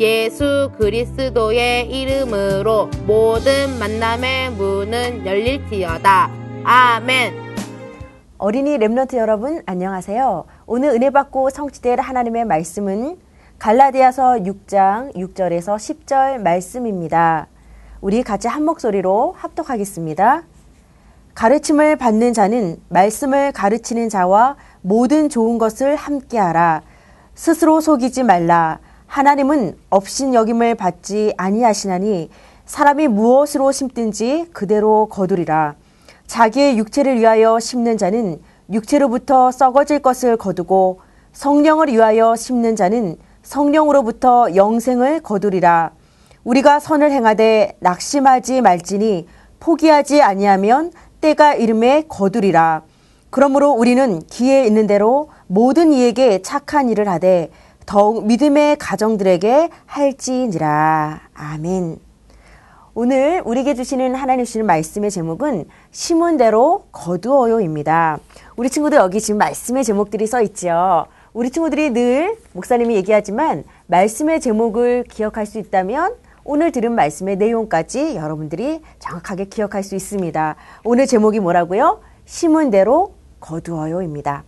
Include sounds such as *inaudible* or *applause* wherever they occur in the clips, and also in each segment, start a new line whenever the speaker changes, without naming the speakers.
예수 그리스도의 이름으로 모든 만남의 문은 열릴지어다. 아멘.
어린이 랩런트 여러분 안녕하세요. 오늘 은혜 받고 성취될 하나님의 말씀은 갈라디아서 6장 6절에서 10절 말씀입니다. 우리 같이 한 목소리로 합독하겠습니다. 가르침을 받는 자는 말씀을 가르치는 자와 모든 좋은 것을 함께하라. 스스로 속이지 말라. 하나님은 업신 여김을 받지 아니하시나니 사람이 무엇으로 심든지 그대로 거두리라. 자기의 육체를 위하여 심는 자는 육체로부터 썩어질 것을 거두고 성령을 위하여 심는 자는 성령으로부터 영생을 거두리라. 우리가 선을 행하되 낙심하지 말지니 포기하지 아니하면 때가 이름에 거두리라. 그러므로 우리는 기회 있는 대로 모든 이에게 착한 일을 하되 더욱 믿음의 가정들에게 할지니라. 아멘. 오늘 우리에게 주시는 하나님 주시는 말씀의 제목은 심은 대로 거두어요입니다. 우리 친구들 여기 지금 말씀의 제목들이 써 있죠. 우리 친구들이 늘 목사님이 얘기하지만 말씀의 제목을 기억할 수 있다면 오늘 들은 말씀의 내용까지 여러분들이 정확하게 기억할 수 있습니다. 오늘 제목이 뭐라고요? 심은 대로 거두어요입니다.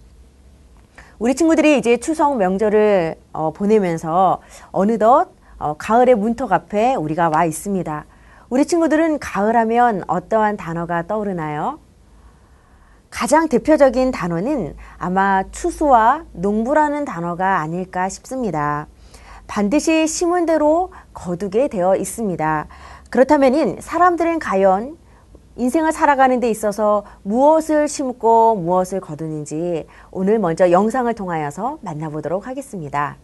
우리 친구들이 이제 추석 명절을 어, 보내면서 어느덧 어, 가을의 문턱 앞에 우리가 와 있습니다. 우리 친구들은 가을 하면 어떠한 단어가 떠오르나요? 가장 대표적인 단어는 아마 추수와 농부라는 단어가 아닐까 싶습니다. 반드시 심은 대로 거두게 되어 있습니다. 그렇다면 사람들은 과연 인생을 살아가는 데 있어서 무엇을 심고 무엇을 거두는지 오늘 먼저 영상을 통하여서 만나보도록 하겠습니다.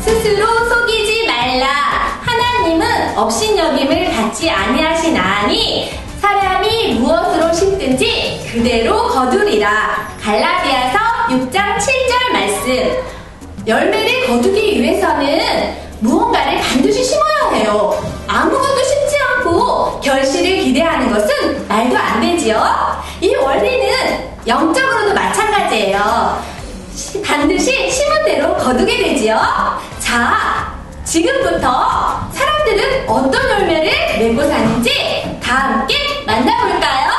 스스로 속이지 말라. 하나님은 업신여김을 받지 아니하시나니 사람이 무엇으로 심든지 그대로 거두리라. 갈라디아서 6장 7절 말씀. 열매를 거두기 위해서는 무언가를 반드시 심어야 해요. 아무것도 심지 않고 결실을 기대하는 것은 말도 안 되지요. 이 원리는 영적으로도 마찬가지예요. 반드시 심은 대로 거두게 되지요. 자, 지금부터 사람들은 어떤 열매를 맺고 사는지 다 함께 만나볼까요?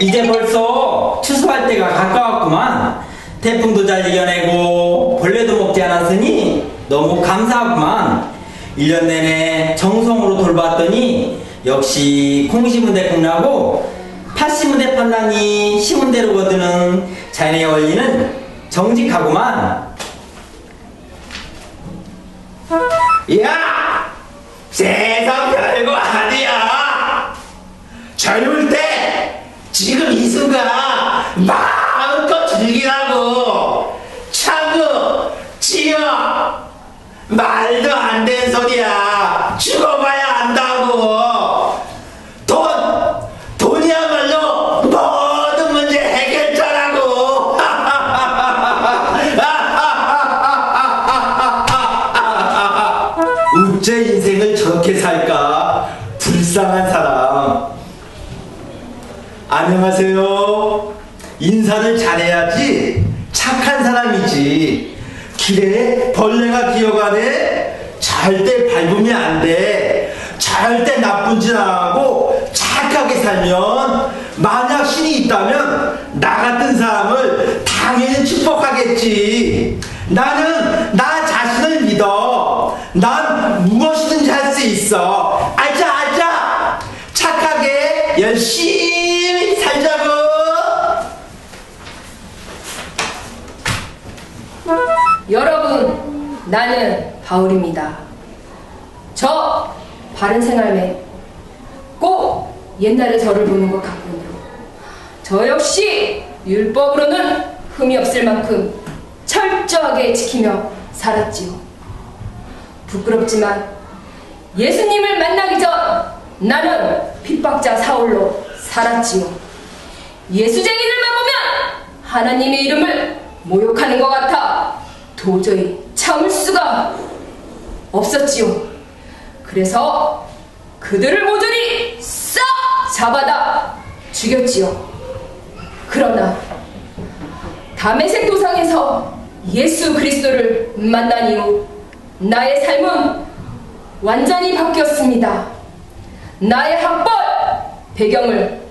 이제 벌써 추수할 때가 가까웠구만. 태풍도 잘 이겨내고 벌레도 먹지 않았으니 너무 감사하구만. 1년 내내 정성으로 돌봤더니 역시 콩 심은 데 콩나고 팥 심은 데 판단이 심은 대로 거두는 자연의 원리는 정직하구만.
야! 세상 순간 마음껏 즐기라고 차고 찌어 말도 안 되는 소리야. 죽어봐야 안다고. 돈 돈이야말로 모든 문제 해결자라고. *laughs* 우째 인생을 저렇게 살까? 불쌍한 사람. 안녕하세요. 인사를 잘해야지 착한 사람이지. 길에 벌레가 기어가네. 절대 밟으면 안 돼. 절대 나쁜 짓 안 하고 착하게 살면 만약 신이 있다면 나 같은 사람을 당연히 축복하겠지. 나는 나 자신을 믿어. 난 무엇이든지 할 수 있어. 알자, 알자. 착하게 열심히
나는 바울입니다. 저 바른 생활매 꼭 옛날의 저를 보는 것 같군요. 저 역시 율법으로는 흠이 없을 만큼 철저하게 지키며 살았지요. 부끄럽지만 예수님을 만나기 전 나는 핍박자 사울로 살았지요. 예수쟁이들만 보면 하나님의 이름을 모욕하는 것 같아 도저히 참을 수가 없었지요. 그래서 그들을 모조리 싹 잡아다 죽였지요. 그러나 담에색 도상에서 예수 그리스도를 만난 이후 나의 삶은 완전히 바뀌었습니다. 나의 학벌, 배경을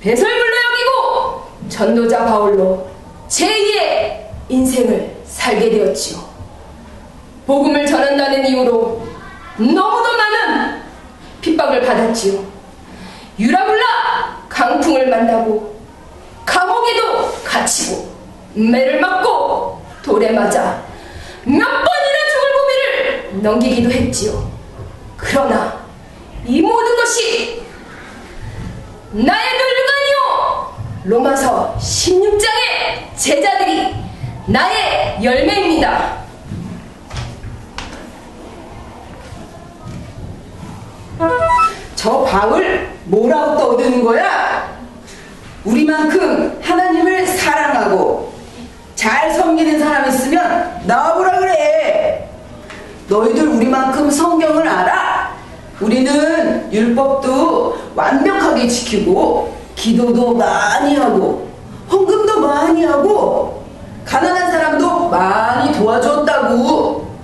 배설물로 여기고 전도자 바울로 제2의 인생을 살게 되었지요. 복음을 전한다는 이유로 너무도 많은 핍박을 받았지요. 유라블라 강풍을 만나고 감옥에도 갇히고 매를 맞고 돌에 맞아 몇 번이나 죽을 고비를 넘기기도 했지요. 그러나 이 모든 것이 나의 멸류관이요 로마서 16장의 제자들이 나의 열매입니다.
저 바울 뭐라고 떠드는 거야? 우리만큼 하나님을 사랑하고 잘 섬기는 사람 있으면 나와보라 그래. 너희들 우리만큼 성경을 알아? 우리는 율법도 완벽하게 지키고 기도도 많이 하고 헌금도 많이 하고 가난한 사람도 많이 도와줬다고.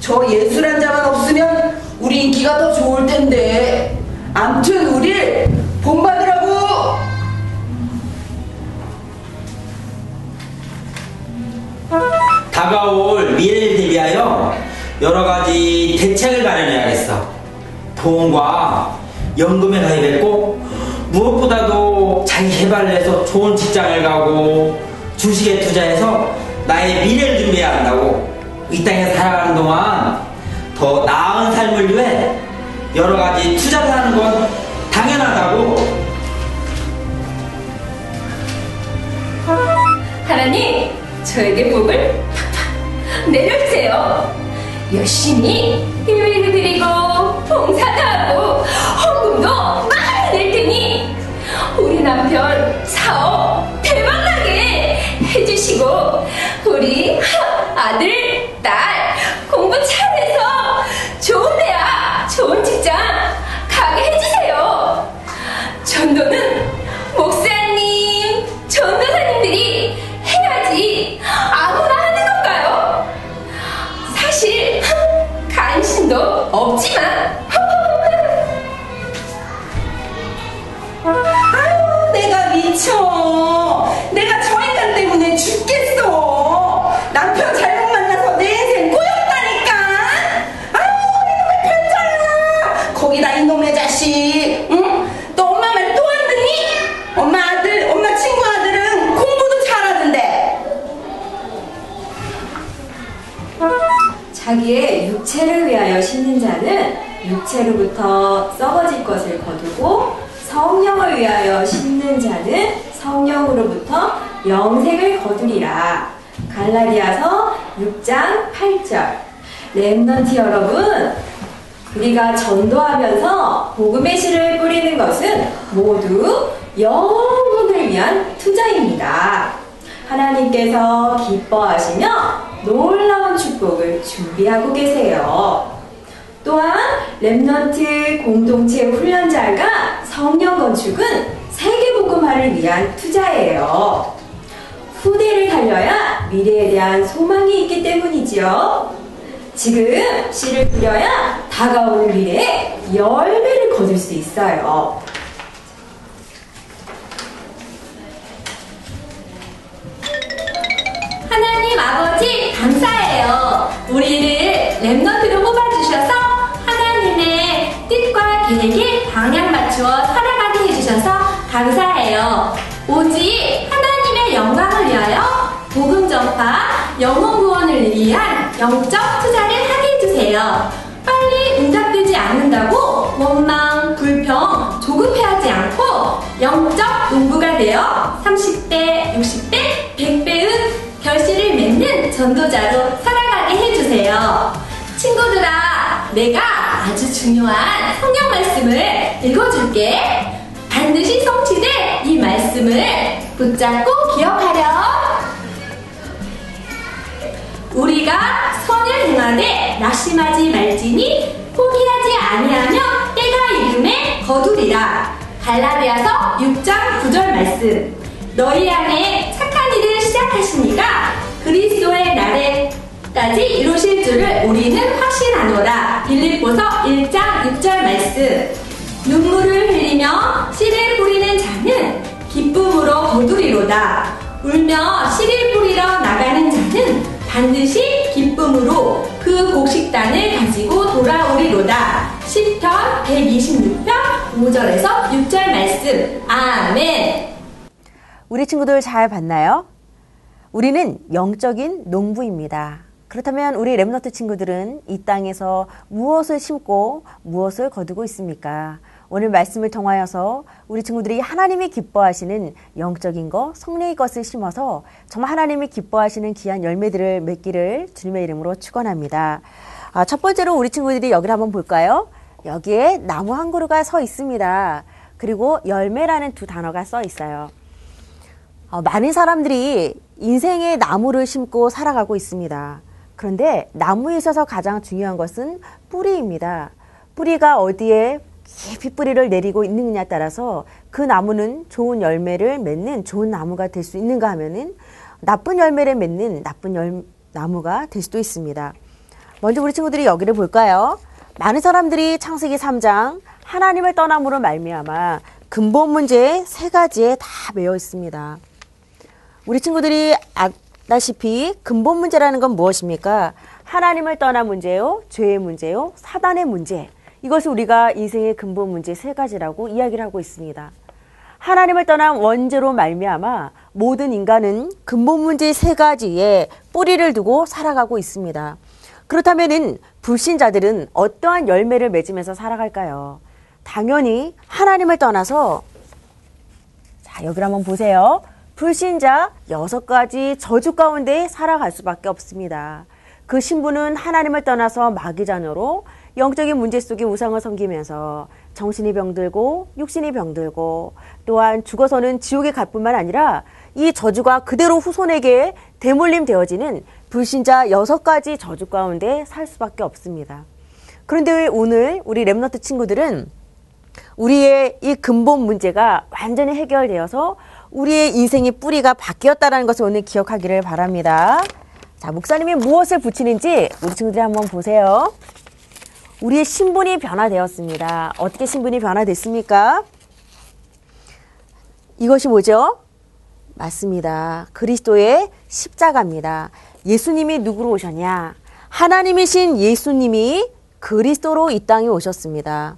저 예술한 자만 없으면 우리 인기가 더 좋을 텐데. 암튼 우리 본받으라고.
다가올 미래를 대비하여 여러 가지 대책을 마련해야겠어. 보험과 연금에 가입했고 무엇보다도 자기 개발을 해서 좋은 직장을 가고 주식에 투자해서 나의 미래를 준비해야 한다고. 이 땅에 살아가는 동안 더 나은 삶을 위해 여러 가지 투자를 하는 건 당연하다고.
하나님, 저에게 복을 팍팍 내려주세요. 열심히 예배를 드리고 봉사도 하고 헌금도 많이 낼 테니 우리 남편 사업 대박나게 해주시고 우리 아들, 딸 공부 잘해서 좋은
육체로부터 썩어질 것을 거두고 성령을 위하여 심는 자는 성령으로부터 영생을 거두리라. 갈라디아서 6장 8절. remnant 여러분, 우리가 전도하면서 복음의 씨를 뿌리는 것은 모두 영혼을 위한 투자입니다. 하나님께서 기뻐하시며 놀라운 축복을 준비하고 계세요. 또한 remnant 공동체 훈련장과 성전 건축은 세계복음화를 위한 투자예요. 후대를 살려야 미래에 대한 소망이 있기 때문이지요. 지금 씨를 뿌려야 다가올 미래에 열매를 거둘 수 있어요.
하나님 아버지 감사해요. 우리를 랩너트로 방향 맞추어 살아가게 해주셔서 감사해요. 오직 하나님의 영광을 위하여 복음 전파, 영혼 구원을 위한 영적 투자를 하게 해주세요. 빨리 응답되지 않는다고 원망, 불평, 조급해하지 않고 영적 농부가 되어 30대, 60대, 100배의 결실을 맺는 전도자로 살아가게 해주세요. 친구들아, 내가 아주 중요한 성경 말씀을 읽어줄게. 반드시 성취될 이 말씀을 붙잡고 기억하렴. 우리가 선을 행하되 낙심하지 말지니 포기하지 아니하며 때가 이름에 거두리라. 갈라디아서 6장 9절 말씀. 너희 안에 착한 일을 시작하시니까 그리스도의 날에 까지 이루실 줄을 우리는 확신하노라. 빌립보서 1장 6절 말씀. 눈물을 흘리며 씨를 뿌리는 자는 기쁨으로 거두리로다. 울며 씨를 뿌리러 나가는 자는 반드시 기쁨으로 그 곡식단을 가지고 돌아오리로다. 10편 126편 5절에서 6절 말씀. 아멘.
우리 친구들 잘 봤나요? 우리는 영적인 농부입니다. 그렇다면 우리 랩너트 친구들은 이 땅에서 무엇을 심고 무엇을 거두고 있습니까? 오늘 말씀을 통하여서 우리 친구들이 하나님이 기뻐하시는 영적인 것, 성령의 것을 심어서 정말 하나님이 기뻐하시는 귀한 열매들을 맺기를 주님의 이름으로 축원합니다. 아, 첫 번째로 우리 친구들이 여기를 한번 볼까요? 여기에 나무 한 그루가 서 있습니다. 그리고 열매라는 두 단어가 써 있어요. 어, 많은 사람들이 인생의 나무를 심고 살아가고 있습니다. 그런데 나무에 있어서 가장 중요한 것은 뿌리입니다. 뿌리가 어디에 깊이 뿌리를 내리고 있느냐에 따라서 그 나무는 좋은 열매를 맺는 좋은 나무가 될 수 있는가 하면은 나쁜 열매를 맺는 나쁜 열, 나무가 될 수도 있습니다. 먼저 우리 친구들이 여기를 볼까요? 많은 사람들이 창세기 3장 하나님을 떠남으로 말미암아 근본 문제 세 가지에 다 매여 있습니다. 우리 친구들이 알 다시피 근본 문제라는 건 무엇입니까? 하나님을 떠난 문제요, 죄의 문제요, 사단의 문제. 이것을 우리가 인생의 근본 문제 세 가지라고 이야기를 하고 있습니다. 하나님을 떠난 원죄로 말미암아 모든 인간은 근본 문제 세 가지에 뿌리를 두고 살아가고 있습니다. 그렇다면은 불신자들은 어떠한 열매를 맺으면서 살아갈까요? 당연히 하나님을 떠나서 자, 여기를 한번 보세요. 불신자 여섯 가지 저주 가운데 살아갈 수밖에 없습니다. 그 신부는 하나님을 떠나서 마귀 자녀로 영적인 문제 속에 우상을 섬기면서 정신이 병들고 육신이 병들고 또한 죽어서는 지옥에 갈 뿐만 아니라 이 저주가 그대로 후손에게 대물림 되어지는 불신자 여섯 가지 저주 가운데 살 수밖에 없습니다. 그런데 오늘 우리 랩너트 친구들은 우리의 이 근본 문제가 완전히 해결되어서 우리의 인생의 뿌리가 바뀌었다는 것을 오늘 기억하기를 바랍니다. 자, 목사님이 무엇을 붙이는지 우리 친구들이 한번 보세요. 우리의 신분이 변화되었습니다. 어떻게 신분이 변화됐습니까? 이것이 뭐죠? 맞습니다. 그리스도의 십자가입니다. 예수님이 누구로 오셨냐? 하나님이신 예수님이 그리스도로 이 땅에 오셨습니다.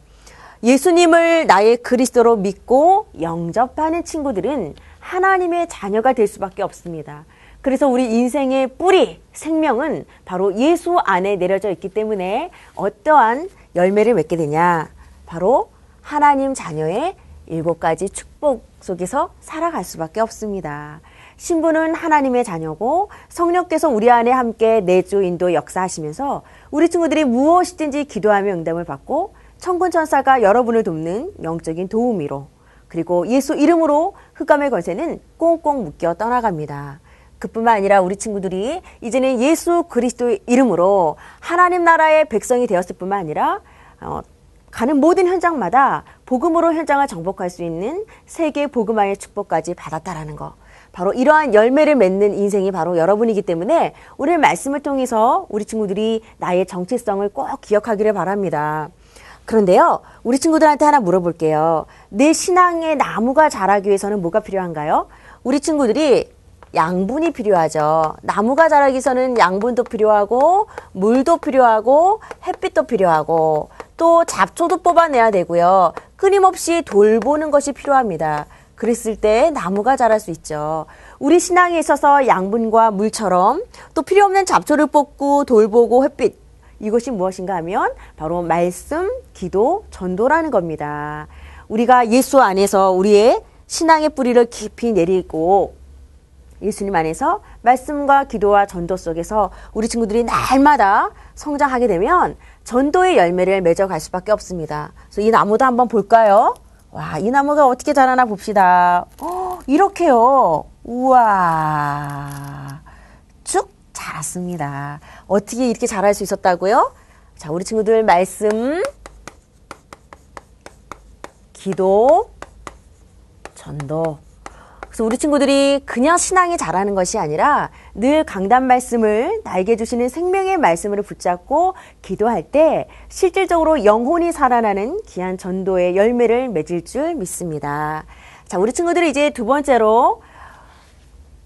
예수님을 나의 그리스도로 믿고 영접하는 친구들은 하나님의 자녀가 될 수밖에 없습니다. 그래서 우리 인생의 뿌리, 생명은 바로 예수 안에 내려져 있기 때문에 어떠한 열매를 맺게 되냐? 바로 하나님 자녀의 일곱 가지 축복 속에서 살아갈 수밖에 없습니다. 신부는 하나님의 자녀고 성령께서 우리 안에 함께 내주 인도 역사하시면서 우리 친구들이 무엇이든지 기도하며 응답을 받고 천군 천사가 여러분을 돕는 영적인 도우미로 그리고 예수 이름으로 흑암의 권세는 꽁꽁 묶여 떠나갑니다. 그뿐만 아니라 우리 친구들이 이제는 예수 그리스도의 이름으로 하나님 나라의 백성이 되었을 뿐만 아니라 어, 가는 모든 현장마다 복음으로 현장을 정복할 수 있는 세계 복음화의 축복까지 받았다라는 거. 바로 이러한 열매를 맺는 인생이 바로 여러분이기 때문에 오늘 말씀을 통해서 우리 친구들이 나의 정체성을 꼭 기억하기를 바랍니다. 그런데요, 우리 친구들한테 하나 물어볼게요. 내 신앙의 나무가 자라기 위해서는 뭐가 필요한가요? 우리 친구들이 양분이 필요하죠. 나무가 자라기 위해서는 양분도 필요하고, 물도 필요하고, 햇빛도 필요하고, 또 잡초도 뽑아내야 되고요. 끊임없이 돌보는 것이 필요합니다. 그랬을 때 나무가 자랄 수 있죠. 우리 신앙에 있어서 양분과 물처럼 또 필요 없는 잡초를 뽑고 돌보고 햇빛 이것이 무엇인가 하면 바로 말씀, 기도, 전도라는 겁니다. 우리가 예수 안에서 우리의 신앙의 뿌리를 깊이 내리고 예수님 안에서 말씀과 기도와 전도 속에서 우리 친구들이 날마다 성장하게 되면 전도의 열매를 맺어갈 수밖에 없습니다. 그래서 이 나무도 한번 볼까요? 와, 이 나무가 어떻게 자라나 봅시다. 어, 이렇게요. 우와. 쭉 자랐습니다. 어떻게 이렇게 자랄 수 있었다고요? 자, 우리 친구들 말씀, 기도, 전도. 그래서 우리 친구들이 그냥 신앙이 자라는 것이 아니라 늘 강단 말씀을 나에게 주시는 생명의 말씀을 붙잡고 기도할 때 실질적으로 영혼이 살아나는 귀한 전도의 열매를 맺을 줄 믿습니다. 자, 우리 친구들이 이제 두 번째로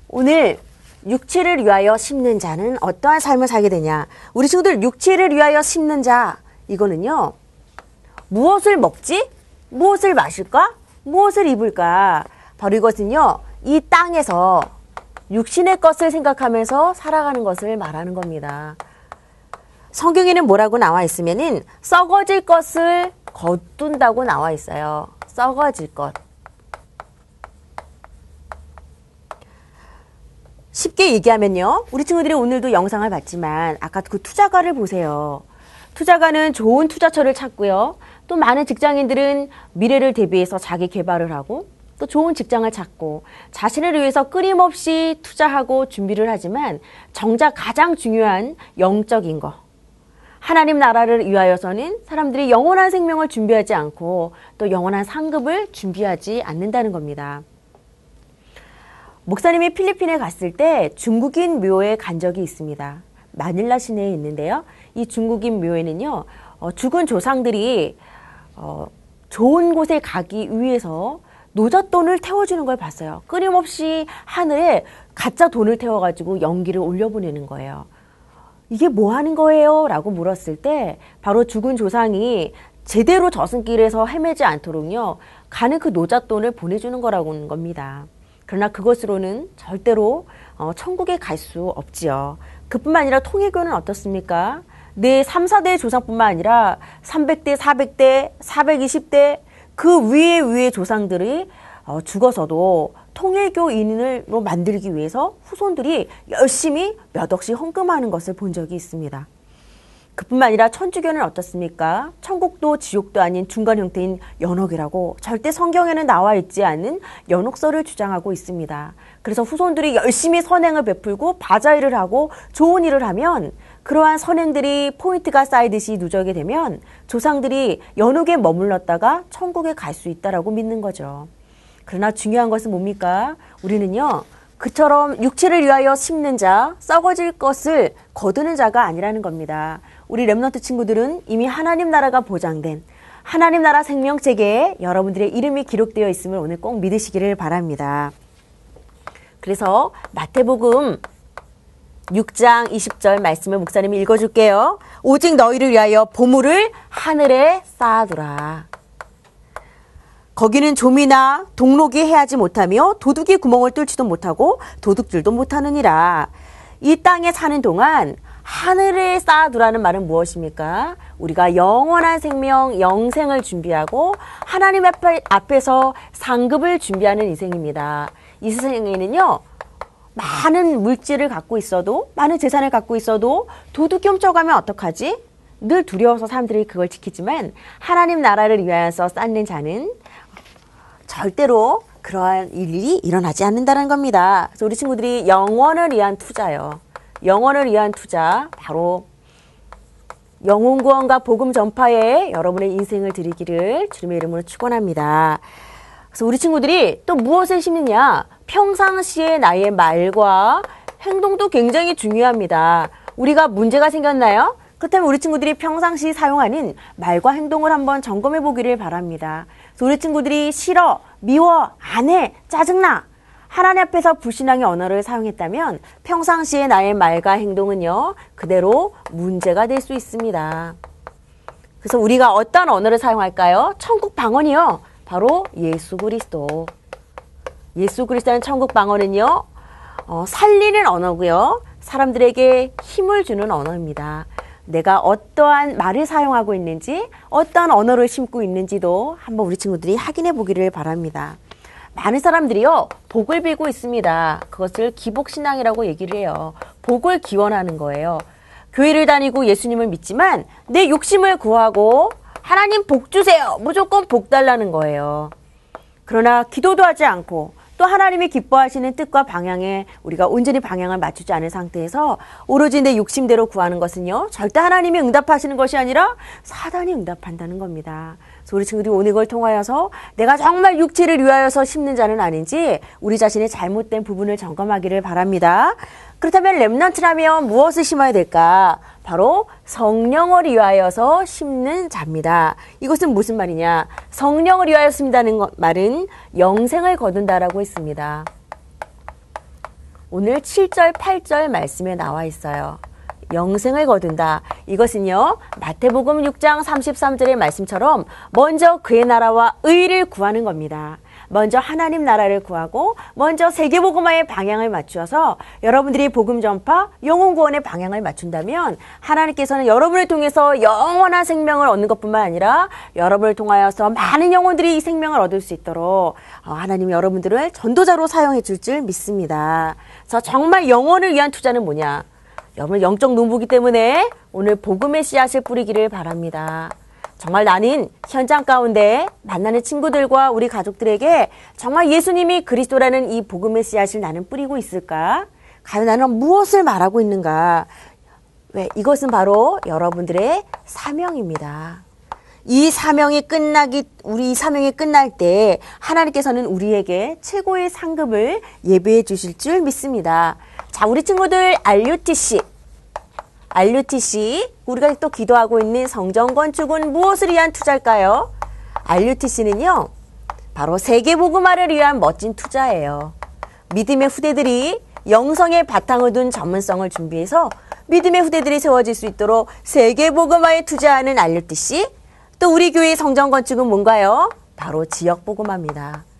오늘 육체를 위하여 심는 자는 어떠한 삶을 살게 되냐? 우리 친구들 육체를 위하여 심는 자 이거는요. 무엇을 먹지? 무엇을 마실까? 무엇을 입을까? 바로 이것은요, 이 땅에서 육신의 것을 생각하면서 살아가는 것을 말하는 겁니다. 성경에는 뭐라고 나와 있으면은 썩어질 것을 거둔다고 나와 있어요. 썩어질 것. 쉽게 얘기하면요. 우리 친구들이 오늘도 영상을 봤지만 아까 그 투자가를 보세요. 투자가는 좋은 투자처를 찾고요. 또 많은 직장인들은 미래를 대비해서 자기 개발을 하고 또 좋은 직장을 찾고 자신을 위해서 끊임없이 투자하고 준비를 하지만 정작 가장 중요한 영적인 거. 하나님 나라를 위하여서는 사람들이 영원한 생명을 준비하지 않고 또 영원한 상급을 준비하지 않는다는 겁니다. 목사님이 필리핀에 갔을 때 중국인 묘에 간 적이 있습니다. 마닐라 시내에 있는데요. 이 중국인 묘에는요, 어, 죽은 조상들이 어, 좋은 곳에 가기 위해서 노잣돈을 태워주는 걸 봤어요. 끊임없이 하늘에 가짜 돈을 태워가지고 연기를 올려보내는 거예요. 이게 뭐 하는 거예요? 라고 물었을 때 바로 죽은 조상이 제대로 저승길에서 헤매지 않도록요, 가는 그 노잣돈을 보내주는 거라고 하는 겁니다. 그러나 그것으로는 절대로 어, 천국에 갈 수 없지요. 그뿐만 아니라 통일교는 어떻습니까? 내 3, 4대 조상뿐만 아니라 300대, 400대, 420대 그 위에 위에 조상들이 어, 죽어서도 통일교인으로 만들기 위해서 후손들이 열심히 몇 억씩 헌금하는 것을 본 적이 있습니다. 그뿐만 아니라 천주교는 어떻습니까? 천국도 지옥도 아닌 중간 형태인 연옥이라고 절대 성경에는 나와 있지 않은 연옥설을 주장하고 있습니다. 그래서 후손들이 열심히 선행을 베풀고 바자 일을 하고 좋은 일을 하면 그러한 선행들이 포인트가 쌓이듯이 누적이 되면 조상들이 연옥에 머물렀다가 천국에 갈 수 있다라고 믿는 거죠. 그러나 중요한 것은 뭡니까? 우리는요, 그처럼 육체를 위하여 심는 자, 썩어질 것을 거두는 자가 아니라는 겁니다. 우리 랩런트 친구들은 이미 하나님 나라가 보장된 하나님 나라 생명책에 여러분들의 이름이 기록되어 있음을 오늘 꼭 믿으시기를 바랍니다. 그래서 마태복음 6장 20절 말씀을 목사님이 읽어줄게요. 오직 너희를 위하여 보물을 하늘에 쌓아두라. 거기는 좀이나 동록이 해하지 못하며 도둑이 구멍을 뚫지도 못하고 도둑질도 못하느니라. 이 땅에 사는 동안 하늘에 쌓아두라는 말은 무엇입니까? 우리가 영원한 생명, 영생을 준비하고 하나님 앞에, 앞에서 상급을 준비하는 인생입니다. 이 세상에는요, 많은 물질을 갖고 있어도, 많은 재산을 갖고 있어도 도둑 훔쳐가면 어떡하지? 늘 두려워서 사람들이 그걸 지키지만 하나님 나라를 위하여서 쌓는 자는 절대로 그러한 일이 일어나지 않는다는 겁니다. 그래서 우리 친구들이 영원을 위한 투자요. 영원을 위한 투자 바로 영혼 구원과 복음 전파에 여러분의 인생을 드리기를 주님의 이름으로 축원합니다. 그래서 우리 친구들이 또 무엇을 심느냐? 평상시에 나의 말과 행동도 굉장히 중요합니다. 우리가 문제가 생겼나요? 그렇다면 우리 친구들이 평상시 사용하는 말과 행동을 한번 점검해 보기를 바랍니다. 그래서 우리 친구들이 싫어, 미워, 안 해, 짜증나. 하나님 앞에서 불신앙의 언어를 사용했다면 평상시에 나의 말과 행동은요, 그대로 문제가 될 수 있습니다. 그래서 우리가 어떤 언어를 사용할까요? 천국 방언이요. 바로 예수 그리스도. 예수 그리스도는 천국 방언은요, 어, 살리는 언어고요. 사람들에게 힘을 주는 언어입니다. 내가 어떠한 말을 사용하고 있는지, 어떠한 언어를 심고 있는지도 한번 우리 친구들이 확인해 보기를 바랍니다. 많은 사람들이요, 복을 빌고 있습니다. 그것을 기복신앙이라고 얘기를 해요. 복을 기원하는 거예요. 교회를 다니고 예수님을 믿지만 내 욕심을 구하고 하나님 복 주세요. 무조건 복 달라는 거예요. 그러나 기도도 하지 않고 또 하나님이 기뻐하시는 뜻과 방향에 우리가 온전히 방향을 맞추지 않은 상태에서 오로지 내 욕심대로 구하는 것은요, 절대 하나님이 응답하시는 것이 아니라 사단이 응답한다는 겁니다. 그래서 우리 친구들이 오늘 걸 통하여서 내가 정말 육체를 위하여서 심는 자는 아닌지 우리 자신의 잘못된 부분을 점검하기를 바랍니다. 그렇다면 랩런트라면 무엇을 심어야 될까? 바로 성령을 위하여서 심는 자입니다. 이것은 무슨 말이냐? 성령을 위하여 심다는 말은 영생을 거둔다라고 했습니다. 오늘 7절, 8절 말씀에 나와 있어요. 영생을 거둔다. 이것은요, 마태복음 6장 33절의 말씀처럼 먼저 그의 나라와 의를 구하는 겁니다. 먼저 하나님 나라를 구하고 먼저 세계복음화의 방향을 맞추어서 여러분들이 복음 전파, 영혼 구원의 방향을 맞춘다면 하나님께서는 여러분을 통해서 영원한 생명을 얻는 것뿐만 아니라 여러분을 통하여서 많은 영혼들이 이 생명을 얻을 수 있도록 어, 하나님이 여러분들을 전도자로 사용해 줄 줄 믿습니다. 그래서 정말 영혼을 위한 투자는 뭐냐? 여러분 영적 농부기 때문에 오늘 복음의 씨앗을 뿌리기를 바랍니다. 정말 나는 현장 가운데 만나는 친구들과 우리 가족들에게 정말 예수님이 그리스도라는 이 복음의 씨앗을 나는 뿌리고 있을까? 과연 나는 무엇을 말하고 있는가? 왜? 이것은 바로 여러분들의 사명입니다. 이 사명이 끝나기, 우리 사명이 끝날 때 하나님께서는 우리에게 최고의 상급을 예배해 주실 줄 믿습니다. 자, 우리 친구들 RUTC. RUTC. 우리가 또 기도하고 있는 성전 건축은 무엇을 위한 투자일까요? RUTC는요, 바로 세계복음화를 위한 멋진 투자예요. 믿음의 후대들이 영성의 바탕을 둔 전문성을 준비해서 믿음의 후대들이 세워질 수 있도록 세계복음화에 투자하는 RUTC. 또 우리 교회 성전 건축은 뭔가요? 바로 지역복음화입니다.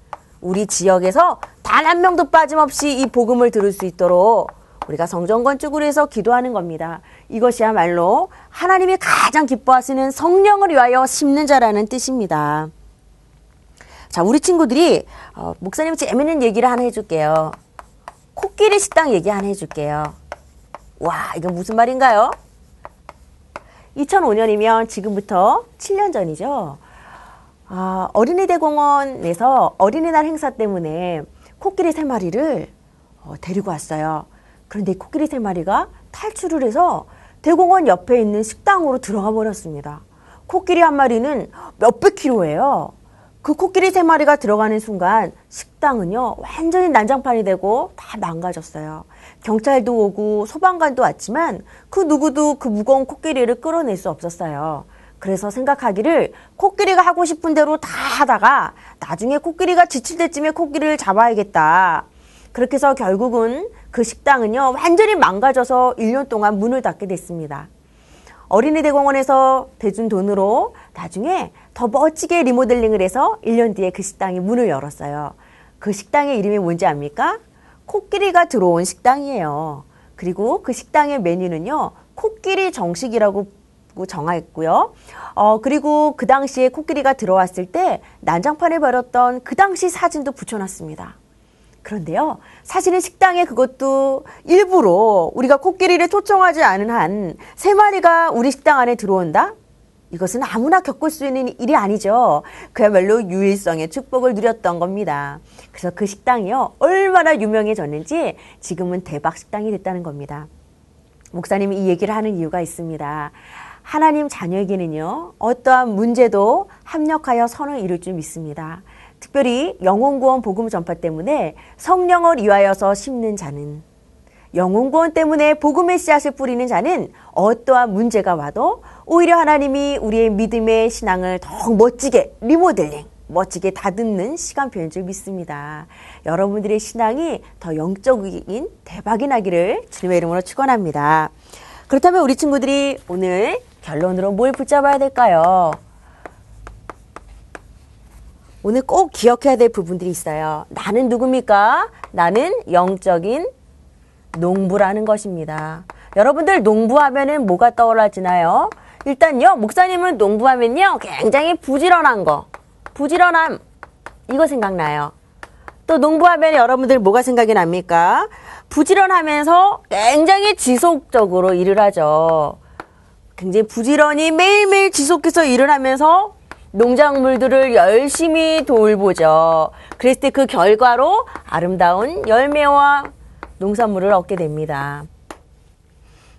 우리 지역에서 단 한 명도 빠짐없이 이 복음을 들을 수 있도록 우리가 성전 건축을 해서 기도하는 겁니다. 이것이야말로 하나님이 가장 기뻐하시는 성령을 위하여 심는 자라는 뜻입니다. 자, 우리 친구들이 어, 목사님 재밌는 얘기를 하나 해줄게요. 코끼리 식당 얘기 하나 해줄게요. 와, 이건 무슨 말인가요? 2005년이면 지금부터 7년 전이죠. 아, 어린이대공원에서 어린이날 행사 때문에 코끼리 세 마리를 어, 데리고 왔어요. 그런데 코끼리 세 마리가 탈출을 해서 대공원 옆에 있는 식당으로 들어가 버렸습니다. 코끼리 한 마리는 몇백 킬로예요. 그 코끼리 세 마리가 들어가는 순간 식당은요 완전히 난장판이 되고 다 망가졌어요. 경찰도 오고 소방관도 왔지만 그 누구도 그 무거운 코끼리를 끌어낼 수 없었어요. 그래서 생각하기를 코끼리가 하고 싶은 대로 다 하다가 나중에 코끼리가 지칠 때쯤에 코끼리를 잡아야겠다. 그렇게 해서 결국은 그 식당은요, 완전히 망가져서 1년 동안 문을 닫게 됐습니다. 어린이 대공원에서 대준 돈으로 나중에 더 멋지게 리모델링을 해서 1년 뒤에 그 식당이 문을 열었어요. 그 식당의 이름이 뭔지 압니까? 코끼리가 들어온 식당이에요. 그리고 그 식당의 메뉴는요, 코끼리 정식이라고 정했고요. 어, 그리고 그 당시에 코끼리가 들어왔을 때 난장판에 버렸던 그 당시 사진도 붙여놨습니다. 그런데요, 사실은 식당에 그것도 일부러 우리가 코끼리를 초청하지 않은 한 세 마리가 우리 식당 안에 들어온다? 이것은 아무나 겪을 수 있는 일이 아니죠. 그야말로 유일성의 축복을 누렸던 겁니다. 그래서 그 식당이요. 얼마나 유명해졌는지 지금은 대박 식당이 됐다는 겁니다. 목사님이 이 얘기를 하는 이유가 있습니다. 하나님 자녀에게는요, 어떠한 문제도 합력하여 선을 이룰 줄 믿습니다. 특별히 영혼구원 복음 전파 때문에 성령을 위하여서 심는 자는 영혼구원 때문에 복음의 씨앗을 뿌리는 자는 어떠한 문제가 와도 오히려 하나님이 우리의 믿음의 신앙을 더욱 멋지게 리모델링, 멋지게 다듬는 시간표인 줄 믿습니다. 여러분들의 신앙이 더 영적인 대박이 나기를 주님의 이름으로 축원합니다. 그렇다면 우리 친구들이 오늘 결론으로 뭘 붙잡아야 될까요? 오늘 꼭 기억해야 될 부분들이 있어요. 나는 누굽니까? 나는 영적인 농부라는 것입니다. 여러분들 농부하면은 뭐가 떠올라지나요? 일단요, 목사님은 농부하면요, 굉장히 부지런한 거. 부지런함. 이거 생각나요. 또 농부하면 여러분들 뭐가 생각이 납니까? 부지런하면서 굉장히 지속적으로 일을 하죠. 굉장히 부지런히 매일매일 지속해서 일을 하면서 농작물들을 열심히 돌보죠. 그랬을 때 그 결과로 아름다운 열매와 농산물을 얻게 됩니다.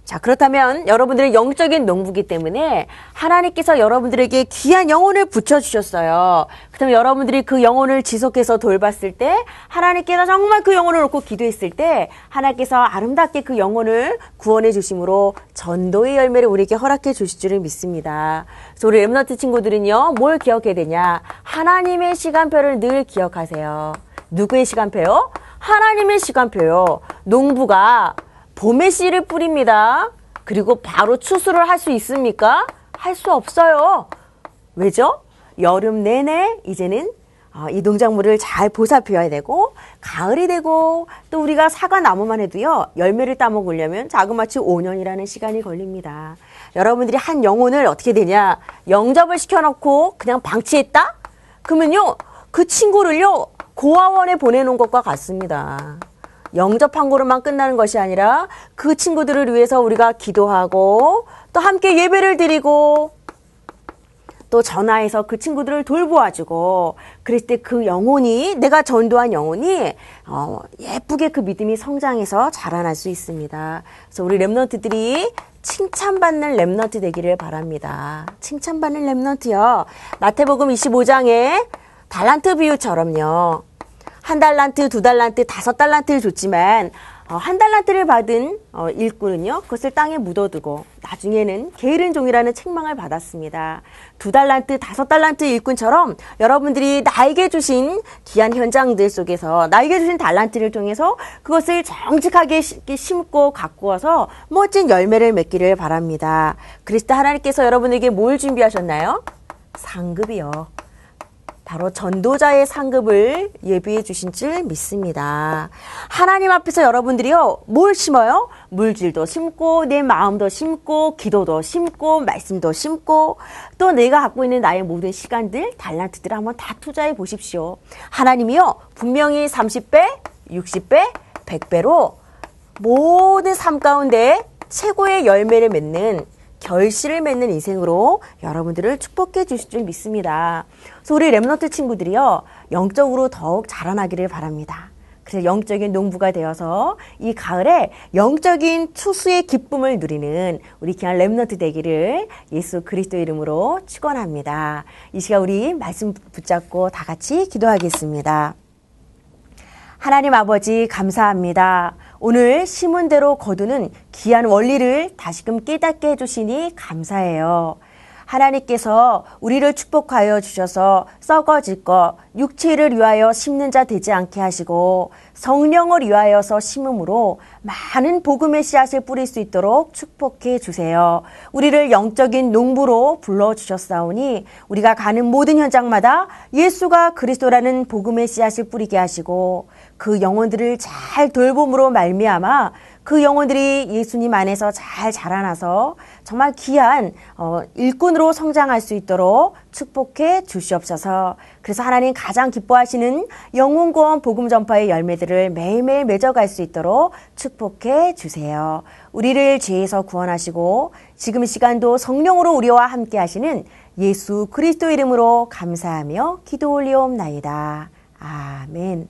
자, 그렇다면 여러분들의 영적인 농부기 때문에 하나님께서 여러분들에게 귀한 영혼을 붙여주셨어요. 그렇다면 여러분들이 그 영혼을 지속해서 돌봤을 때 하나님께서 정말 그 영혼을 놓고 기도했을 때 하나님께서 아름답게 그 영혼을 구원해 주심으로 전도의 열매를 우리에게 허락해 주실 줄을 믿습니다. 그래서 우리 엠너트 친구들은요, 뭘 기억해야 되냐? 하나님의 시간표를 늘 기억하세요. 누구의 시간표요? 하나님의 시간표요. 농부가 봄에 씨를 뿌립니다. 그리고 바로 추수를 할 수 있습니까? 할 수 없어요. 왜죠? 여름 내내 이제는 어, 이 농작물을 잘 보살펴야 되고 가을이 되고 또 우리가 사과 나무만 해도요 열매를 따먹으려면 자그마치 5년이라는 시간이 걸립니다. 여러분들이 한 영혼을 어떻게 되냐 영접을 시켜놓고 그냥 방치했다? 그러면요 그 친구를요 고아원에 보내놓은 것과 같습니다. 영접한 거로만 끝나는 것이 아니라 그 친구들을 위해서 우리가 기도하고 또 함께 예배를 드리고 또 전화해서 그 친구들을 돌보아주고 그랬을 때 그 영혼이 내가 전도한 영혼이 어, 예쁘게 그 믿음이 성장해서 자라날 수 있습니다. 그래서 우리 랩런트들이 칭찬받는 랩런트 되기를 바랍니다. 칭찬받는 랩런트요. 마태복음 25장에 달란트 비유처럼요. 한 달란트, 두 달란트, 다섯 달란트를 줬지만 어, 한 달란트를 받은 어, 일꾼은요 그것을 땅에 묻어두고 나중에는 게으른 종이라는 책망을 받았습니다. 두 달란트, 다섯 달란트 일꾼처럼 여러분들이 나에게 주신 귀한 현장들 속에서 나에게 주신 달란트를 통해서 그것을 정직하게 심고 가꾸어서 멋진 열매를 맺기를 바랍니다. 그리스도 하나님께서 여러분에게 뭘 준비하셨나요? 상급이요. 바로 전도자의 상급을 예비해 주신 줄 믿습니다. 하나님 앞에서 여러분들이요, 뭘 심어요? 물질도 심고, 내 마음도 심고, 기도도 심고, 말씀도 심고, 또 내가 갖고 있는 나의 모든 시간들, 달란트들을 한번 다 투자해 보십시오. 하나님이요, 분명히 30배, 60배, 100배로 모든 삶 가운데 최고의 열매를 맺는 결실을 맺는 인생으로 여러분들을 축복해 주실 줄 믿습니다. 그래서 우리 remnant 친구들이요, 영적으로 더욱 자라나기를 바랍니다. 그래서 영적인 농부가 되어서 이 가을에 영적인 추수의 기쁨을 누리는 우리 귀한 remnant 되기를 예수 그리스도 이름으로 축원합니다. 이 시간 우리 말씀 붙잡고 다 같이 기도하겠습니다. 하나님 아버지 감사합니다. 오늘 심은 대로 거두는 귀한 원리를 다시금 깨닫게 해주시니 감사해요. 하나님께서 우리를 축복하여 주셔서 썩어질 것, 육체를 위하여 심는 자 되지 않게 하시고 성령을 위하여서 심음으로 많은 복음의 씨앗을 뿌릴 수 있도록 축복해 주세요. 우리를 영적인 농부로 불러 주셨사오니 우리가 가는 모든 현장마다 예수가 그리스도라는 복음의 씨앗을 뿌리게 하시고 그 영혼들을 잘 돌봄으로 말미암아 그 영혼들이 예수님 안에서 잘 자라나서 정말 귀한 어, 일꾼으로 성장할 수 있도록 축복해 주시옵소서. 그래서 하나님 가장 기뻐하시는 영혼구원 복음 전파의 열매들을 매일매일 맺어갈 수 있도록 축복해 주세요. 우리를 죄에서 구원하시고 지금 이 시간도 성령으로 우리와 함께 하시는 예수 그리스도 이름으로 감사하며 기도 올리옵나이다. 아멘.